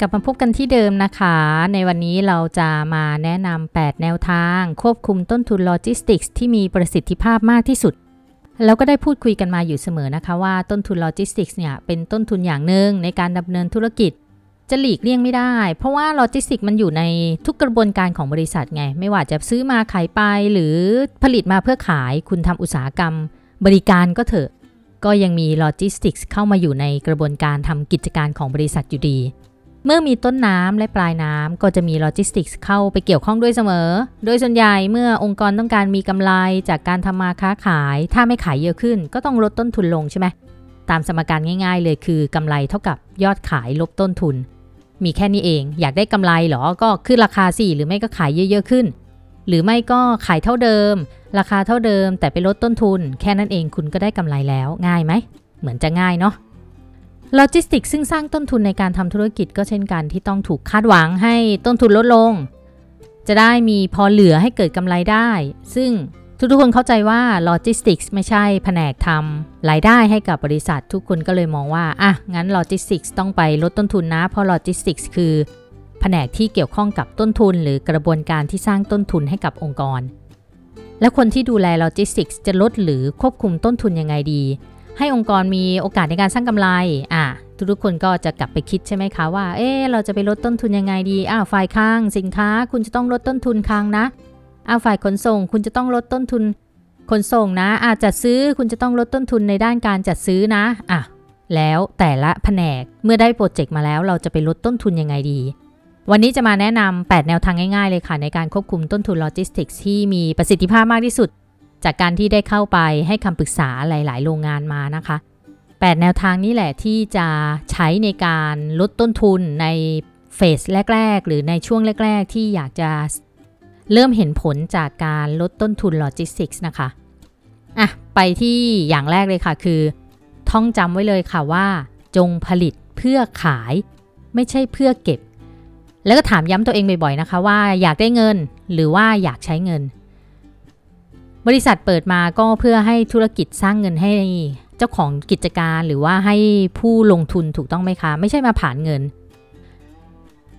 กลับมาพบกันที่เดิมนะคะ ในวันนี้เราจะมาแนะนำ 8 แนวทาง ควบคุมต้นทุนโลจิสติกส์ที่มีประสิทธิภาพมากที่สุด แล้วก็ได้พูดคุยกันมาอยู่เสมอนะคะว่าต้นทุนโลจิสติกส์เนี่ยเป็นต้นทุนอย่างหนึ่งในการดำเนินธุรกิจ จะหลีกเลี่ยงไม่ได้ เพราะว่าโลจิสติกส์มันอยู่ในทุกกระบวนการของบริษัทไง ไม่ว่าจะซื้อมาขายไปหรือผลิตมาเพื่อขายคุณทำอุตสาหกรรม บริการก็เถอะ ก็ยังมีโลจิสติกส์เข้ามาอยู่ในกระบวนการทำกิจการของบริษัทอยู่ดี เมื่อมีต้นน้ำและปลายน้ำก็จะมีโลจิสติกส์เข้าไปเกี่ยวข้องด้วยเสมอ โดยส่วนใหญ่เมื่อองค์กรต้องการมีกำไรจากการทำมาค้าขาย ถ้าไม่ขายเยอะขึ้น ก็ต้องลดต้นทุนลงใช่ไหมตามสมการง่ายๆ เลยคือกำไรเท่ากับยอดขายลบต้นทุน มีแค่นี้เอง อยากได้กำไรหรอ ก็ขึ้นราคาสิหรือไม่ก็ขายเยอะๆขึ้น หรือไม่ก็ขายเท่าเดิม ราคาเท่าเดิมแต่ไปลดต้นทุน แค่นั้นเองคุณก็ได้กำไรแล้วง่ายไหม เหมือนจะง่ายเนาะ โลจิสติกซึ่งสร้างต้นทุนในการทำธุรกิจก็เช่นกันที่ต้องถูกคาดหวังให้ต้นทุนลดลง จะได้มีพอเหลือให้เกิดกำไรได้ ซึ่งทุกๆคนเข้าใจว่าโลจิสติกส์ไม่ใช่แผนกทำรายได้ให้กับบริษัททุกคนก็เลยมองว่า อะ งั้นโลจิสติกส์ต้องไปลดต้นทุนนะ เพราะโลจิสติกส์คือแผนกที่เกี่ยวข้องกับต้นทุน หรือกระบวนการที่สร้างต้นทุนให้กับองค์กร และคนที่ดูแลโลจิสติกส์จะลดหรือควบคุมต้นทุนยังไงดี ให้องค์กรมีโอกาสในการสร้างกำไรอะทุกๆคนก็จะกลับไปคิดใช่ไหมคะว่า เอ๊เราจะไปลดต้นทุนยังไงดี อ้าวฝ่ายค้างสินค้า คุณจะต้องลดต้นทุนค้างนะ อ้าวฝ่ายขนส่ง คุณจะต้องลดต้นทุนขนส่งนะ อาจจัดซื้อคุณจะต้องลดต้นทุนในด้านการจัดซื้อนะ อะ แล้วแต่ละแผนกเมื่อได้โปรเจกต์มาแล้วเราจะไปลดต้นทุนยังไงดี วันนี้จะมาแนะนำ8แนวทางง่ายๆเลยค่ะในการควบคุมต้นทุนโลจิสติกส์ที่มีประสิทธิภาพมากที่สุด จากการที่ได้เข้าไปให้คำปรึกษาหลาย ๆ โรงงานมานะคะ 8 แนวทางนี้แหละที่จะใช้ในการลดต้นทุนในเฟสแรก ๆ หรือในช่วงแรก ๆ ที่อยากจะเริ่มเห็นผลจากการลดต้นทุนโลจิสติกส์นะคะอะไปที่อย่างแรกเลยค่ะคือ ท่องจำไว้เลยค่ะว่า จงผลิตเพื่อขาย ไม่ใช่เพื่อเก็บ แล้วก็ถามย้ำตัวเองบ่อย ๆ นะคะว่าอยากได้เงินหรือว่าอยากใช้เงิน บริษัทเปิดมาก็เพื่อให้ธุรกิจสร้างเงินให้เจ้าของกิจการหรือว่าให้ผู้ลงทุนถูกต้องไหมคะ ไม่ใช่มาผ่านเงิน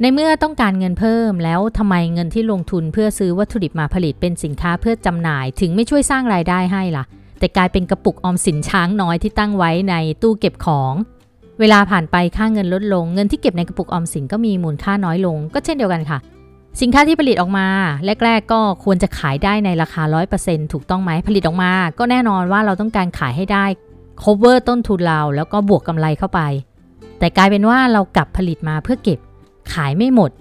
ในเมื่อต้องการเงินเพิ่มแล้วทำไมเงินที่ลงทุนเพื่อซื้อวัตถุดิบมาผลิตเป็นสินค้าเพื่อจำหน่าย ถึงไม่ช่วยสร้างรายได้ให้ล่ะ แต่กลายเป็นกระปุกออมสินช้างน้อยที่ตั้งไว้ในตู้เก็บของเวลาผ่านไปค่าเงินลดลง เงินที่เก็บในกระปุกออมสินก็มีมูลค่าน้อยลง ก็เช่นเดียวกันค่ะ สินค้าที่ผลิตออกมา แรก ๆ ก็ควรจะขายได้ในราคา 100%ถูกต้องไหมผลิตออกมา ก็แน่นอนว่าเราต้องการขายให้ได้ cover ต้นทุนเราแล้วก็บวกกำไรเข้าไป แต่กลายเป็นว่าเรากลับผลิตมาเพื่อเก็บ ขายไม่หมด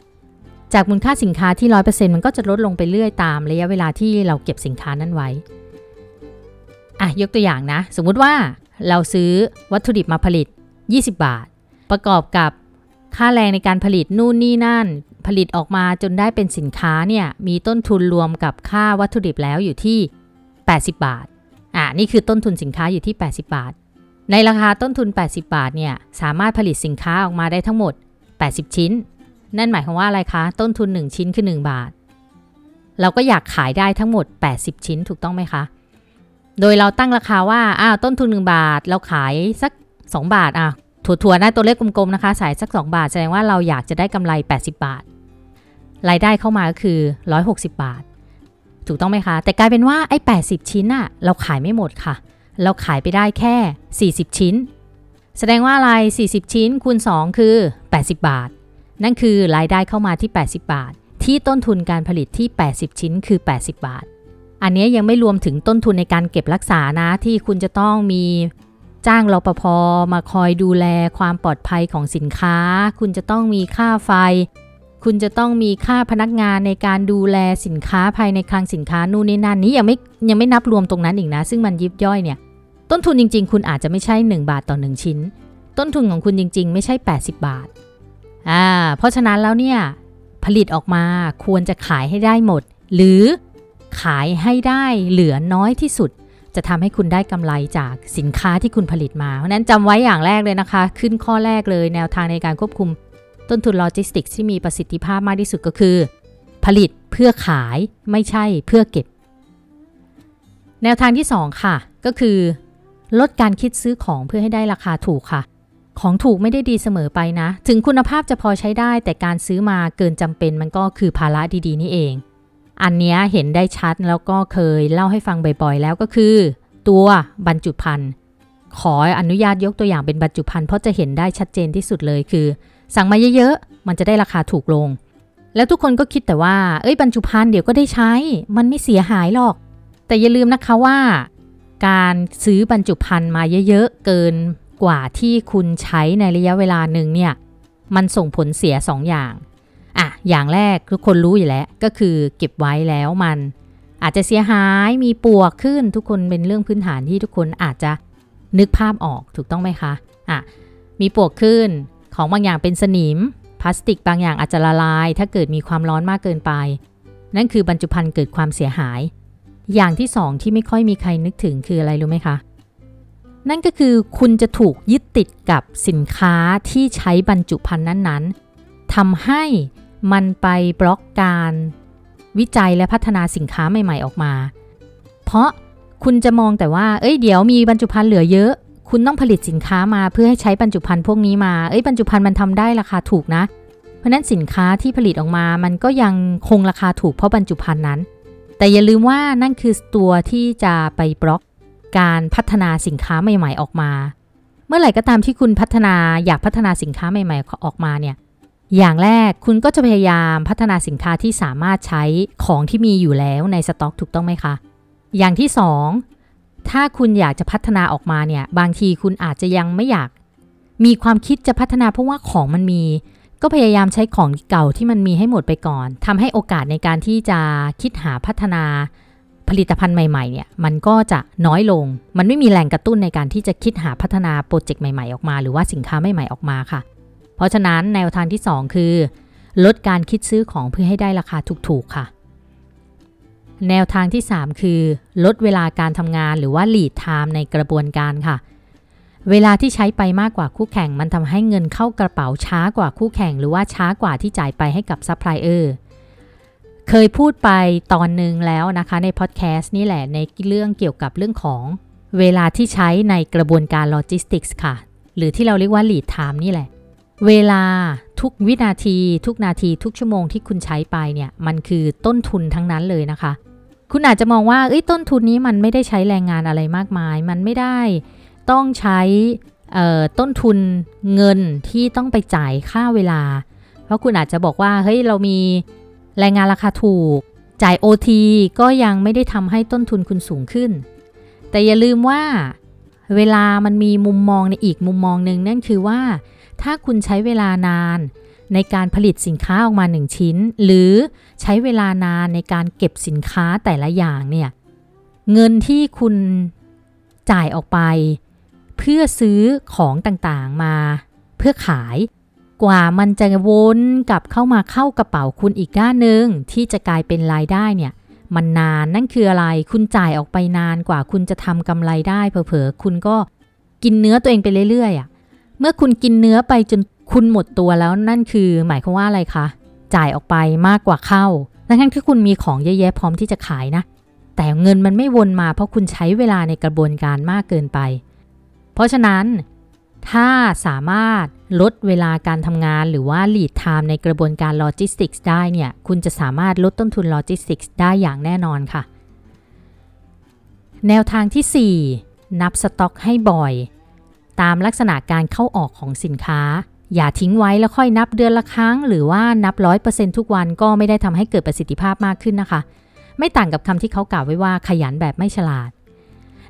จากมูลค่าสินค้าที่ 100%มันก็จะลดลงไปเรื่อยตามระยะเวลาที่เราเก็บสินค้านั้นไว้อะยกตัวอย่างนะ สมมุติว่าเราซื้อวัตถุดิบมาผลิต 20 บาท ประกอบกับค่าแรงในการผลิตนู่นนี่นั่น ผลิตออกมาจนได้เป็นสินค้าเนี่ยมีต้นทุนรวมกับค่าวัตถุดิบแล้วอยู่ที่ 80 บาท อะนี่คือต้นทุนสินค้าอยู่ที่ 80 บาท ในราคาต้นทุน 80 บาทเนี่ยสามารถผลิตสินค้าออกมาได้ทั้งหมด 80 ชิ้น นั่นหมายความว่าอะไรคะ ต้นทุน 1 ชิ้นคือ 1 บาท เราก็อยากขายได้ทั้งหมด 80 ชิ้นถูกต้องไหมคะ โดยเราตั้งราคาว่าอ้าวต้นทุน 1 บาท เราขายสัก 2 บาทอะถั่วๆนะตัวเลขกลมๆนะคะใส่สัก 2 บาท แสดงว่าเราอยากจะได้กำไร 80 บาท รายได้เข้ามาก็คือ 160 บาท ถูกต้องไหมคะ แต่กลายเป็นว่าไอ้80 ชิ้นอะเราขายไม่หมดค่ะ เราขายไปได้แค่ 40 ชิ้น แสดงว่าอะไร 40 ชิ้นคูณ 2 คือ 80 บาท นั่นคือรายได้เข้ามาที่ 80 บาท ที่ต้นทุนการผลิตที่ 80 ชิ้นคือ 80 บาท อันนี้ยังไม่รวมถึงต้นทุนในการเก็บรักษานะที่คุณจะต้องมีจ้างรปภมาคอยดูแลความปลอดภัยของสินค้า คุณจะต้องมีค่าไฟ คุณจะต้องมีค่าพนักงานในการดูแลสินค้าภายในคลังสินค้านู่นนี่นั่นนี้ยังไม่ยังไม่นับรวมตรงนั้นอีกนะ ซึ่งมันยิบย่อยเนี่ย ต้นทุนจริง ๆ คุณอาจจะไม่ใช่ 1 บาทต่อ 1 ชิ้น ต้นทุนของคุณจริง ๆ ไม่ใช่ 80 บาทอ่าเพราะฉะนั้นแล้วเนี่ยผลิตออกมาควรจะขายให้ได้หมด หรือขายให้ได้เหลือน้อยที่สุด จะทำให้คุณได้กำไรจากสินค้าที่คุณผลิตมาเพราะนั้นจำไว้อย่างแรกเลยนะคะ ขึ้นข้อแรกเลยแนวทางในการควบคุม ต้นทุนโลจิสติกส์ที่มีประสิทธิภาพมากที่สุดก็คือ ผลิตเพื่อขายไม่ใช่เพื่อเก็บ แนวทางที่ 2 ค่ะ ก็คือ ลดการคิดซื้อของเพื่อให้ได้ราคาถูกค่ะ ของถูกไม่ได้ดีเสมอไปนะ ถึงคุณภาพจะพอใช้ได้ แต่การซื้อมาเกินจำเป็นมันก็คือภาระดีๆ นี่เอง อันนี้เห็นได้ชัดแล้วก็เคยเล่าให้ฟังบ่อยๆ แล้วก็คือ ตัวบรรจุภัณฑ์ขออนุญาตยกตัวอย่างเป็นบรรจุภัณฑ์เพราะจะเห็นได้ชัดเจนที่สุดเลยคือ สั่งมาเยอะๆ มันจะได้ราคาถูกลง แล้วทุกคนก็คิดแต่ว่า เอ้ยบรรจุภัณฑ์เดี๋ยวก็ได้ใช้ มันไม่เสียหายหรอก แต่อย่าลืมนะคะว่า การซื้อบรรจุภัณฑ์มาเยอะๆ เกินกว่าที่คุณใช้ในระยะเวลาหนึ่งเนี่ย มันส่งผลเสีย2ออย่างอะอย่างแรกทุกคนรู้อยู่แล้ว ก็คือเก็บไว้แล้วมัน อาจจะเสียหายมีปวกขึ้นทุกคนเป็นเรื่องพื้นฐานที่ทุกคนอาจจะนึกภาพออกถูกต้องไหมคะอะมีปวกขึ้น ของบางอย่างเป็นสนิม พลาสติกบางอย่างอาจจะละลาย ถ้าเกิดมีความร้อนมากเกินไป นั่นคือบรรจุภัณฑ์เกิดความเสียหาย อย่างที่สองที่ไม่ค่อยมีใครนึกถึงคืออะไรรู้ไหมคะ นั่นก็คือคุณจะถูกยึดติดกับสินค้าที่ใช้บรรจุภัณฑ์นั้นๆทำให้มันไปบล็อกการวิจัยและพัฒนาสินค้าใหม่ ๆ ออกมา เพราะคุณจะมองแต่ว่า เอ้ย เดี๋ยวมีบรรจุภัณฑ์เหลือเยอะ คุณต้องผลิตสินค้ามาเพื่อให้ใช้บรรจุภัณฑ์พวกนี้มา เอ้ยบรรจุภัณฑ์มันทำได้ราคาถูกนะ เพราะนั้นสินค้าที่ผลิตออกมา มันก็ยังคงราคาถูกเพราะบรรจุภัณฑ์นั้น แต่อย่าลืมว่านั่นคือตัวที่จะไปบล็อกการพัฒนาสินค้าใหม่ๆออกมา เมื่อไหร่ก็ตามที่คุณพัฒนาอยากพัฒนาสินค้าใหม่ ๆออกมาเนี่ย อย่างแรกคุณก็จะพยายามพัฒนาสินค้าที่สามารถใช้ของที่มีอยู่แล้วในสต็อกถูกต้องไหมคะ อย่างที่สอง ถ้าคุณอยากจะพัฒนาออกมาเนี่ย บางทีคุณอาจจะยังไม่อยาก มีความคิดจะพัฒนาเพราะว่าของมันมี ก็พยายามใช้ของเก่าที่มันมีให้หมดไปก่อนทำให้โอกาสในการที่จะคิดหาพัฒนาผลิตภัณฑ์ใหม่ๆเนี่ยมันก็จะน้อยลง มันไม่มีแรงกระตุ้นในการที่จะคิดหาพัฒนาโปรเจกต์ใหม่ๆออกมา หรือว่าสินค้าใหม่ๆออกมาค่ะ เพราะฉะนั้นแนวทางที่ 2 คือ ลดการคิดซื้อของเพื่อให้ได้ราคาถูกๆค่ะ แนวทางที่ 3 คือ ลดเวลาการทำงานหรือว่า lead time ในกระบวนการค่ะ เวลาที่ใช้ไปมากกว่าคู่แข่ง มันทำให้เงินเข้ากระเป๋าช้ากว่าคู่แข่ง หรือว่าช้ากว่าที่จ่ายไปให้กับซัพพลายเออร์เคยพูดไปตอนหนึ่งแล้วนะคะในพอดแคสต์นี่แหละในเรื่องเกี่ยวกับเรื่องของเวลาที่ใช้ในกระบวนการโลจิสติกส์ค่ะ หรือที่เราเรียกว่า lead time นี่แหละ เวลาทุกวินาที ทุกนาที ทุกชั่วโมงที่คุณใช้ไปเนี่ย มันคือต้นทุนทั้งนั้นเลยนะคะ คุณอาจจะมองว่าเอ้ต้นทุนนี้มันไม่ได้ใช้แรงงานอะไรมากมาย มันไม่ได้ต้องใช้ต้นทุนเงินที่ต้องไปจ่ายค่าเวลา เพราะคุณอาจจะบอกว่าเฮ้ยเรามีแรงงานราคาถูก จ่าย OT ก็ยังไม่ได้ทำให้ต้นทุนคุณสูงขึ้น แต่อย่าลืมว่าเวลามันมีมุมมองในอีกมุมมองหนึ่งนั่นคือว่า ถ้าคุณใช้เวลานาน ในการผลิตสินค้าออกมา 1 ชิ้น หรือใช้เวลานานในการเก็บสินค้าแต่ละอย่างเนี่ยเงินที่คุณจ่ายออกไป เพื่อซื้อของต่างๆมา เพื่อขายกว่ามันจะวนกลับเข้ามาเข้ากระเป๋าคุณอีกด้านหนึ่งที่จะกลายเป็นรายได้เนี่ย มันนานนั่นคืออะไร คุณจ่ายออกไปนานกว่าคุณจะทำกำไรได้เผลอๆคุณก็กินเนื้อตัวเองไปเรื่อยๆอะ่ะ เมื่อคุณกินเนื้อไปจน คุณหมดตัวแล้วนั่นคือหมายความว่าอะไรคะจ่ายออกไปมากกว่าเข้าทั้งที่คุณมีของเยอะแยะพร้อมที่จะขายนะ แต่เงินมันไม่วนมาเพราะคุณใช้เวลาในกระบวนการมากเกินไป เพราะฉะนั้นถ้าสามารถลดเวลาการทำงานหรือว่า lead time ในกระบวนการโลจิสติกส์ได้เนี่ย คุณจะสามารถลดต้นทุนโลจิสติกส์ได้อย่างแน่นอนค่ะ แนวทางที่ 4 นับสต็อกให้บ่อย ตามลักษณะการเข้าออกของสินค้า อย่าทิ้งไว้แล้วค่อยนับเดือนละครั้ง หรือว่านับร้อยเปอร์เซ็นทุกวันก็ไม่ได้ทำให้เกิดประสิทธิภาพมากขึ้นนะคะ ไม่ต่างกับคำที่เขากล่าวไว้ว่าขยันแบบไม่ฉลาด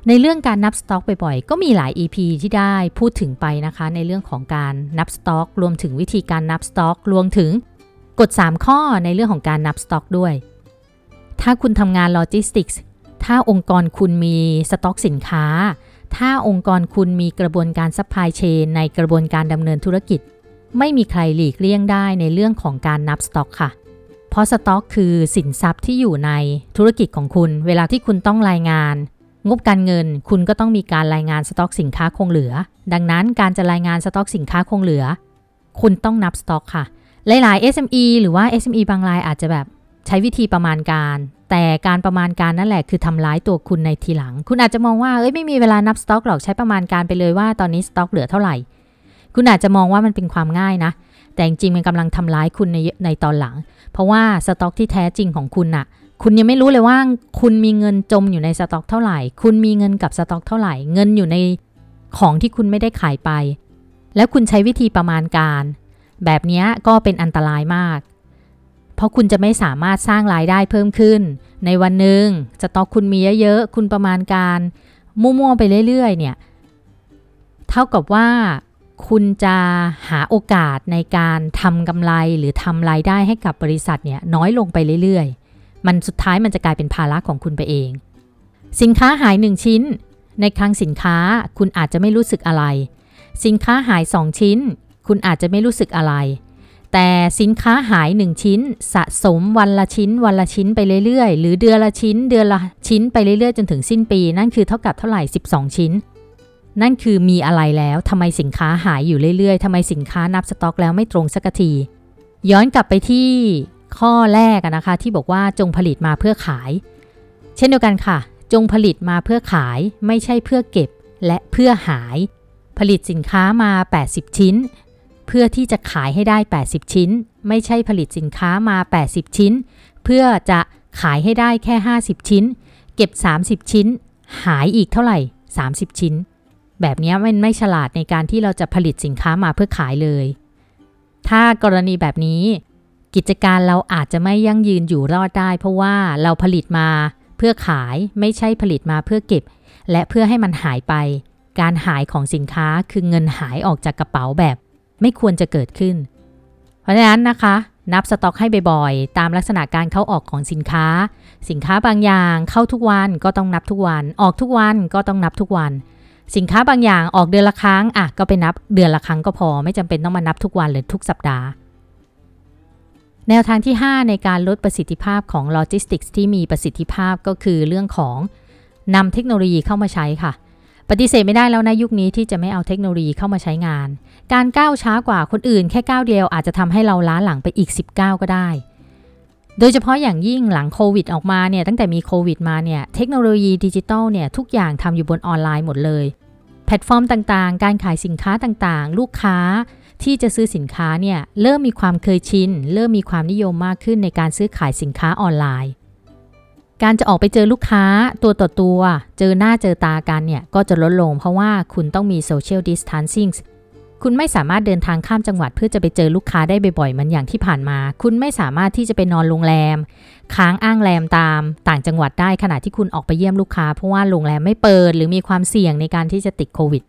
ในเรื่องการนับสต็อกบ่อยๆ ก็มีหลาย EP ที่ได้พูดถึงไปนะคะ ในเรื่องของการนับสต็อก รวมถึงวิธีการนับสต็อก รวมถึงกฎ 3 ข้อในเรื่องของการนับสต็อกด้วย ถ้าคุณทำงานโลจิสติกส์ถ้าองค์กรคุณมีสต็อกสินค้า ถ้าองค์กรคุณมีกระบวนการซัพพลายเชนในกระบวนการดำเนินธุรกิจ ไม่มีใครหลีกเลี่ยงได้ในเรื่องของการนับสต็อกค่ะ เพราะสต็อกคือสินทรัพย์ที่อยู่ในธุรกิจของคุณ เวลาที่คุณต้องรายงาน งบการเงินคุณก็ต้องมีการรายงานสต็อกสินค้าคงเหลือ ดังนั้นการจะรายงานสต็อกสินค้าคงเหลือ คุณต้องนับสต็อกค่ะ หลาย ๆ SME หรือว่า SME บางรายอาจจะแบบใช้วิธีประมาณการ แต่การประมาณการนั่นแหละคือทำร้ายตัวคุณในทีหลัง คุณอาจจะมองว่าเอ้ยไม่มีเวลานับสต็อกหรอกใช้ประมาณการไปเลยว่าตอนนี้สต็อกเหลือเท่าไหร่ คุณอาจจะมองว่ามันเป็นความง่ายนะ แต่จริงๆมันกำลังทำร้ายคุณในในตอนหลัง เพราะว่าสต็อกที่แท้จริงของคุณน่ะ คุณยังไม่รู้เลยว่า คุณมีเงินจมอยู่ในสต็อกเท่าไหร่ คุณมีเงินกับสต็อกเท่าไหร่ เงินอยู่ในของที่คุณไม่ได้ขายไป แล้วคุณใช้วิธีประมาณการ แบบนี้ก็เป็นอันตรายมาก เพราะคุณจะไม่สามารถสร้างรายได้เพิ่มขึ้น ในวันหนึ่งสต็อกคุณมีเยอะๆ คุณประมาณการมั่วๆไปเรื่อย ๆ เนี่ย เท่ากับว่าคุณจะหาโอกาสในการทำกำไรหรือทำรายได้ให้กับบริษัทเนี่ยน้อยลงไปเรื่อยๆ มันสุดท้ายมันจะกลายเป็นภาระของคุณไปเอง สินค้าหาย 1 ชิ้น ในคลังสินค้าคุณอาจจะไม่รู้สึกอะไร สินค้าหาย 2 ชิ้น คุณอาจจะไม่รู้สึกอะไร แต่สินค้าหาย 1 ชิ้น สะสมวันละชิ้น วันละชิ้นไปเรื่อยๆ หรือเดือนละชิ้น เดือนละชิ้นไปเรื่อยๆ จนถึงสิ้นปี นั่นคือเท่ากับเท่าไหร่ 12 ชิ้น นั่นคือมีอะไรแล้วทำไมสินค้าหายอยู่เรื่อยๆทำไมสินค้านับสต็อกแล้วไม่ตรงสักที ย้อนกลับไปที่ข้อแรกนะคะที่บอกว่าจงผลิตมาเพื่อขาย เช่นเดียวกันค่ะ จงผลิตมาเพื่อขายไม่ใช่เพื่อเก็บและเพื่อหาย ผลิตสินค้ามา 80 ชิ้น เพื่อที่จะขายให้ได้ 80 ชิ้น ไม่ใช่ผลิตสินค้ามา 80 ชิ้น เพื่อจะขายให้ได้แค่ 50 ชิ้น เก็บ 30 ชิ้น หายอีกเท่าไหร่ 30 ชิ้น แบบนี้มันไม่ฉลาดในการที่เราจะผลิตสินค้ามาเพื่อขายเลย ถ้ากรณีแบบนี้ กิจการเราอาจจะไม่ยั่งยืนอยู่รอดได้ เพราะว่าเราผลิตมาเพื่อขายไม่ใช่ผลิตมาเพื่อเก็บ และเพื่อให้มันหายไป การหายของสินค้าคือเงินหายออกจากกระเป๋าแบบ ไม่ควรจะเกิดขึ้น เพราะฉะนั้นนะคะ นับสต็อกให้บ่อยๆ ตามลักษณะการเข้าออกของสินค้า สินค้าบางอย่างเข้าทุกวันก็ต้องนับทุกวัน ออกทุกวันก็ต้องนับทุกวัน สินค้าบางอย่างออกเดือนละครั้งอะก็ไปนับเดือนละครั้งก็พอ ไม่จำเป็นต้องมานับทุกวันหรือทุกสัปดาห์แนวทางที่ 5 ในการลดประสิทธิภาพของโลจิสติกส์ที่มีประสิทธิภาพก็คือเรื่องของนำเทคโนโลยีเข้ามาใช้ค่ะ ปฏิเสธไม่ได้แล้วนะยุคนี้ที่จะไม่เอาเทคโนโลยีเข้ามาใช้งาน การก้าวช้ากว่าคนอื่นแค่ก้าวเดียวอาจจะทำให้เราล้าหลังไปอีก 10 ก้าวก็ได้ โดยเฉพาะอย่างยิ่งหลังโควิดออกมาเนี่ยตั้งแต่มีโควิดมาเนี่ยเทคโนโลยีดิจิทัลเนี่ยทุกอย่างทำอยู่บนออนไลน์หมดเลย แพลตฟอร์มต่างๆ การขายสินค้าต่างๆ ลูกค้าที่จะซื้อสินค้าเนี่ยเริ่มมีความเคยชิน เริ่มมีความนิยมมากขึ้นในการซื้อขายสินค้าออนไลน์ การจะออกไปเจอลูกค้าตัวต่อตัว เจอหน้าเจอตากันเนี่ย ก็จะลดลงเพราะว่าคุณต้องมี social distancing คุณไม่สามารถเดินทางข้ามจังหวัดเพื่อจะไปเจอลูกค้าได้บ่อยๆเหมือนอย่างที่ผ่านมา คุณไม่สามารถที่จะไปนอนโรงแรม ค้างอ้างแรมตามต่างจังหวัดได้ขณะที่คุณออกไปเยี่ยมลูกค้า เพราะว่าโรงแรมไม่เปิด หรือมีความเสี่ยงในการที่จะติดโควิด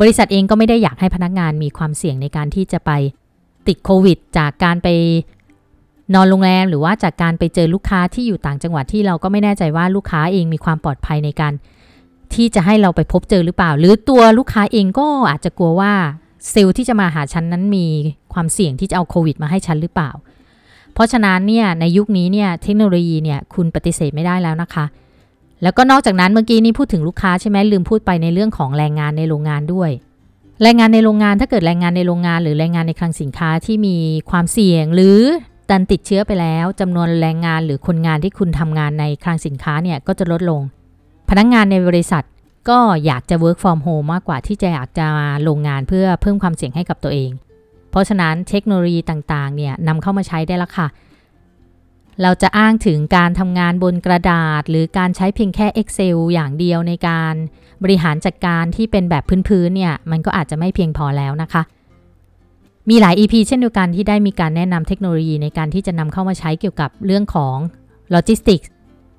บริษัทเองก็ไม่ได้อยากให้พนักงานมีความเสี่ยงในการที่จะไปติดโควิด จากการไป นอนโรงแรมหรือว่าจากการไปเจอลูกค้าที่อยู่ต่างจังหวัดที่เราก็ไม่แน่ใจว่าลูกค้าเองมีความปลอดภัยในการ ที่จะให้เราไปพบเจอหรือเปล่า หรือตัวลูกค้าเองก็อาจจะกลัวว่าเซลล์ที่จะมาหาฉันนั้นมีความเสี่ยงที่จะเอาโควิดมาให้ฉันหรือเปล่า เพราะฉะนั้นเนี่ยในยุคนี้เนี่ยเทคโนโลยีเนี่ยคุณปฏิเสธไม่ได้แล้วนะคะ แล้วก็นอกจากนั้นเมื่อกี้นี้พูดถึงลูกค้าใช่ไหมลืมพูดไปในเรื่องของแรงงานในโรงงานด้วยแรงงานในโรงงานถ้าเกิดแรงงานในโรงงาน หรือแรงงานในคลังสินค้าที่มีความเสี่ยง หรือ ดันติดเชื้อไปแล้วจำนวนแรงงานหรือคนงานที่คุณทำงานในคลังสินค้าเนี่ยก็จะลดลง พนักงงานในบริษัทก็อยากจะ work from home มากกว่าที่จะอยากจะมาลงงานเพื่อเพิ่มความเสี่ยงให้กับตัวเอง เพราะฉะนั้นเทคโนโลยีต่างๆเนี่ยนำเข้ามาใช้ได้แล้วค่ะ เราจะอ้างถึงการทำงานบนกระดาษ หรือการใช้เพียงแค่ Excel อย่างเดียวในการบริหารจัดการที่เป็นแบบพื้นๆเนี่ยมันก็อาจจะไม่เพียงพอแล้วนะคะ มีหลาย EP เช่นเดียวกันที่ได้มีการแนะนำเทคโนโลยีในการที่จะนำเข้ามาใช้เกี่ยวกับเรื่องของโลจิสติกส์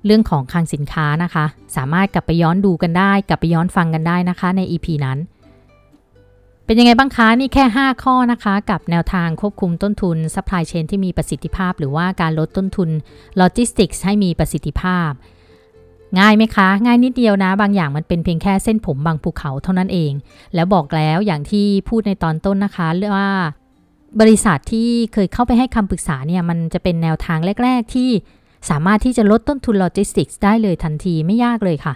เรื่องของคลังสินค้านะคะ สามารถกลับไปย้อนดูกันได้ กลับไปย้อนฟังกันได้นะคะใน EP นั้น เป็นยังไงบ้างคะนี่แค่ 5 ข้อนะคะ กับแนวทางควบคุมต้นทุน supply chain ที่มีประสิทธิภาพ หรือว่าการลดต้นทุน logistics ให้มีประสิทธิภาพ ง่ายไหมคะ ง่ายนิดเดียวนะ บางอย่างมันเป็นเพียงแค่เส้นผมบางภูเขาเท่านั้นเอง แล้วบอกแล้วอย่างที่พูดในตอนต้นนะคะเรื่องว่า บริษัทที่เคยเข้าไปให้คำปรึกษาเนี่ยมันจะเป็นแนวทางแรก ๆ ที่สามารถที่จะลดต้นทุนโลจิสติกส์ได้เลยทันทีไม่ยากเลยค่ะ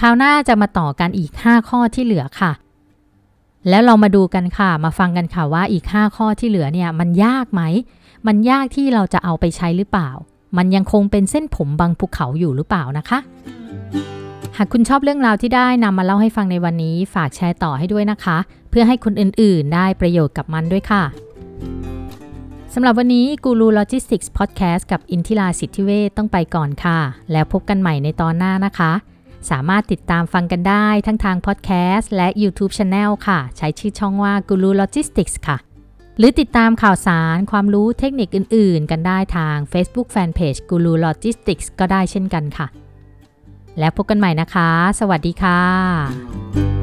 คราวหน้าจะมาต่อกันอีก 5 ข้อที่เหลือค่ะ แล้วเรามาดูกันค่ะ มาฟังกันค่ะว่าอีก 5 ข้อที่เหลือเนี่ยมันยากไหม มันยากที่เราจะเอาไปใช้หรือเปล่า มันยังคงเป็นเส้นผมบางภูเขาอยู่หรือเปล่านะคะ หากคุณชอบเรื่องราวที่ได้นำมาเล่าให้ฟังในวันนี้ ฝากแชร์ต่อให้ด้วยนะคะ เพื่อให้คนอื่นๆ ได้ประโยชน์กับมันด้วยค่ะสำหรับวันนี้กูรูโลจิสติกส์พอดแคสต์กับอินทิราสิทธิเวทต้องไปก่อนค่ะ แล้วพบกันใหม่ในตอนหน้านะคะ สามารถติดตามฟังกันได้ทั้งทางพอดแคสต์และ YouTube Channel ค่ะ ใช้ชื่อช่องว่ากูรูโลจิสติกส์ค่ะ หรือติดตามข่าวสารความรู้เทคนิคอื่นๆ กันได้ทาง Facebook Fanpage กูรูโลจิสติกส์ก็ได้เช่นกันค่ะ แล้วพบกันใหม่นะคะ สวัสดีค่ะ